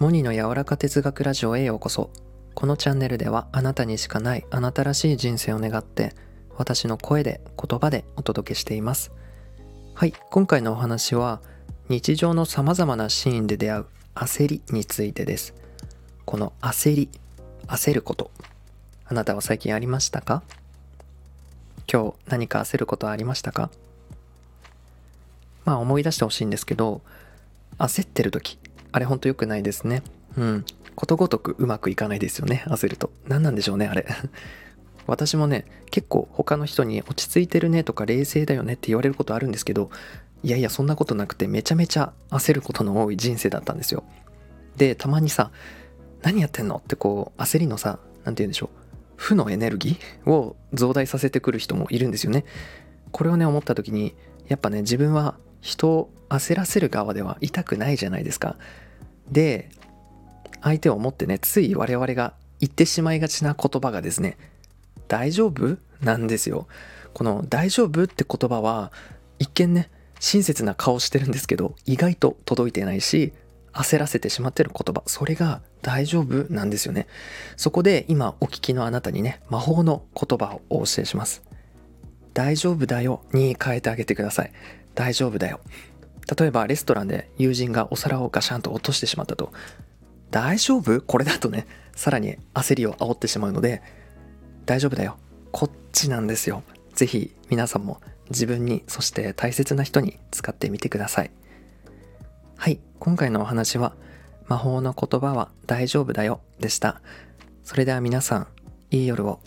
モニの柔らか哲学ラジオへようこそ。このチャンネルではあなたにしかないあなたらしい人生を願って私の声で言葉でお届けしています。はい今回のお話は日常のさまざまなシーンで出会う焦りについてです。この焦り焦ること。あなたは最近ありましたか？今日何か焦ることはありましたか？まあ思い出してほしいんですけど焦ってる時。あれほんと良くないですね。うん。ことごとくうまくいかないですよね。焦ると。何なんでしょうねあれ。私もね結構他の人に落ち着いてるねとか冷静だよねって言われることあるんですけどいやいやそんなことなくてめちゃめちゃ焦ることの多い人生だったんですよ。でたまにさ何やってんのってこう焦りのさ何て言うんでしょう。負のエネルギーを増大させてくる人もいるんですよね。これをね思った時にやっぱね自分は人を焦らせる側ではいたくないじゃないですか。で相手を思ってねつい我々が言ってしまいがちな言葉がですね大丈夫なんですよ。この大丈夫って言葉は一見ね親切な顔してるんですけど意外と届いてないし焦らせてしまってる言葉それが大丈夫なんですよね。そこで今お聞きのあなたにね魔法の言葉をお教えします。大丈夫だよに変えてあげてください。大丈夫だよ。例えばレストランで友人がお皿をガシャンと落としてしまったと。大丈夫？これだとね。さらに焦りを煽ってしまうので大丈夫だよ。こっちなんですよ。是非皆さんも自分にそして大切な人に使ってみてください。はい。今回のお話は魔法の言葉は大丈夫だよでした。それでは皆さんいい夜を。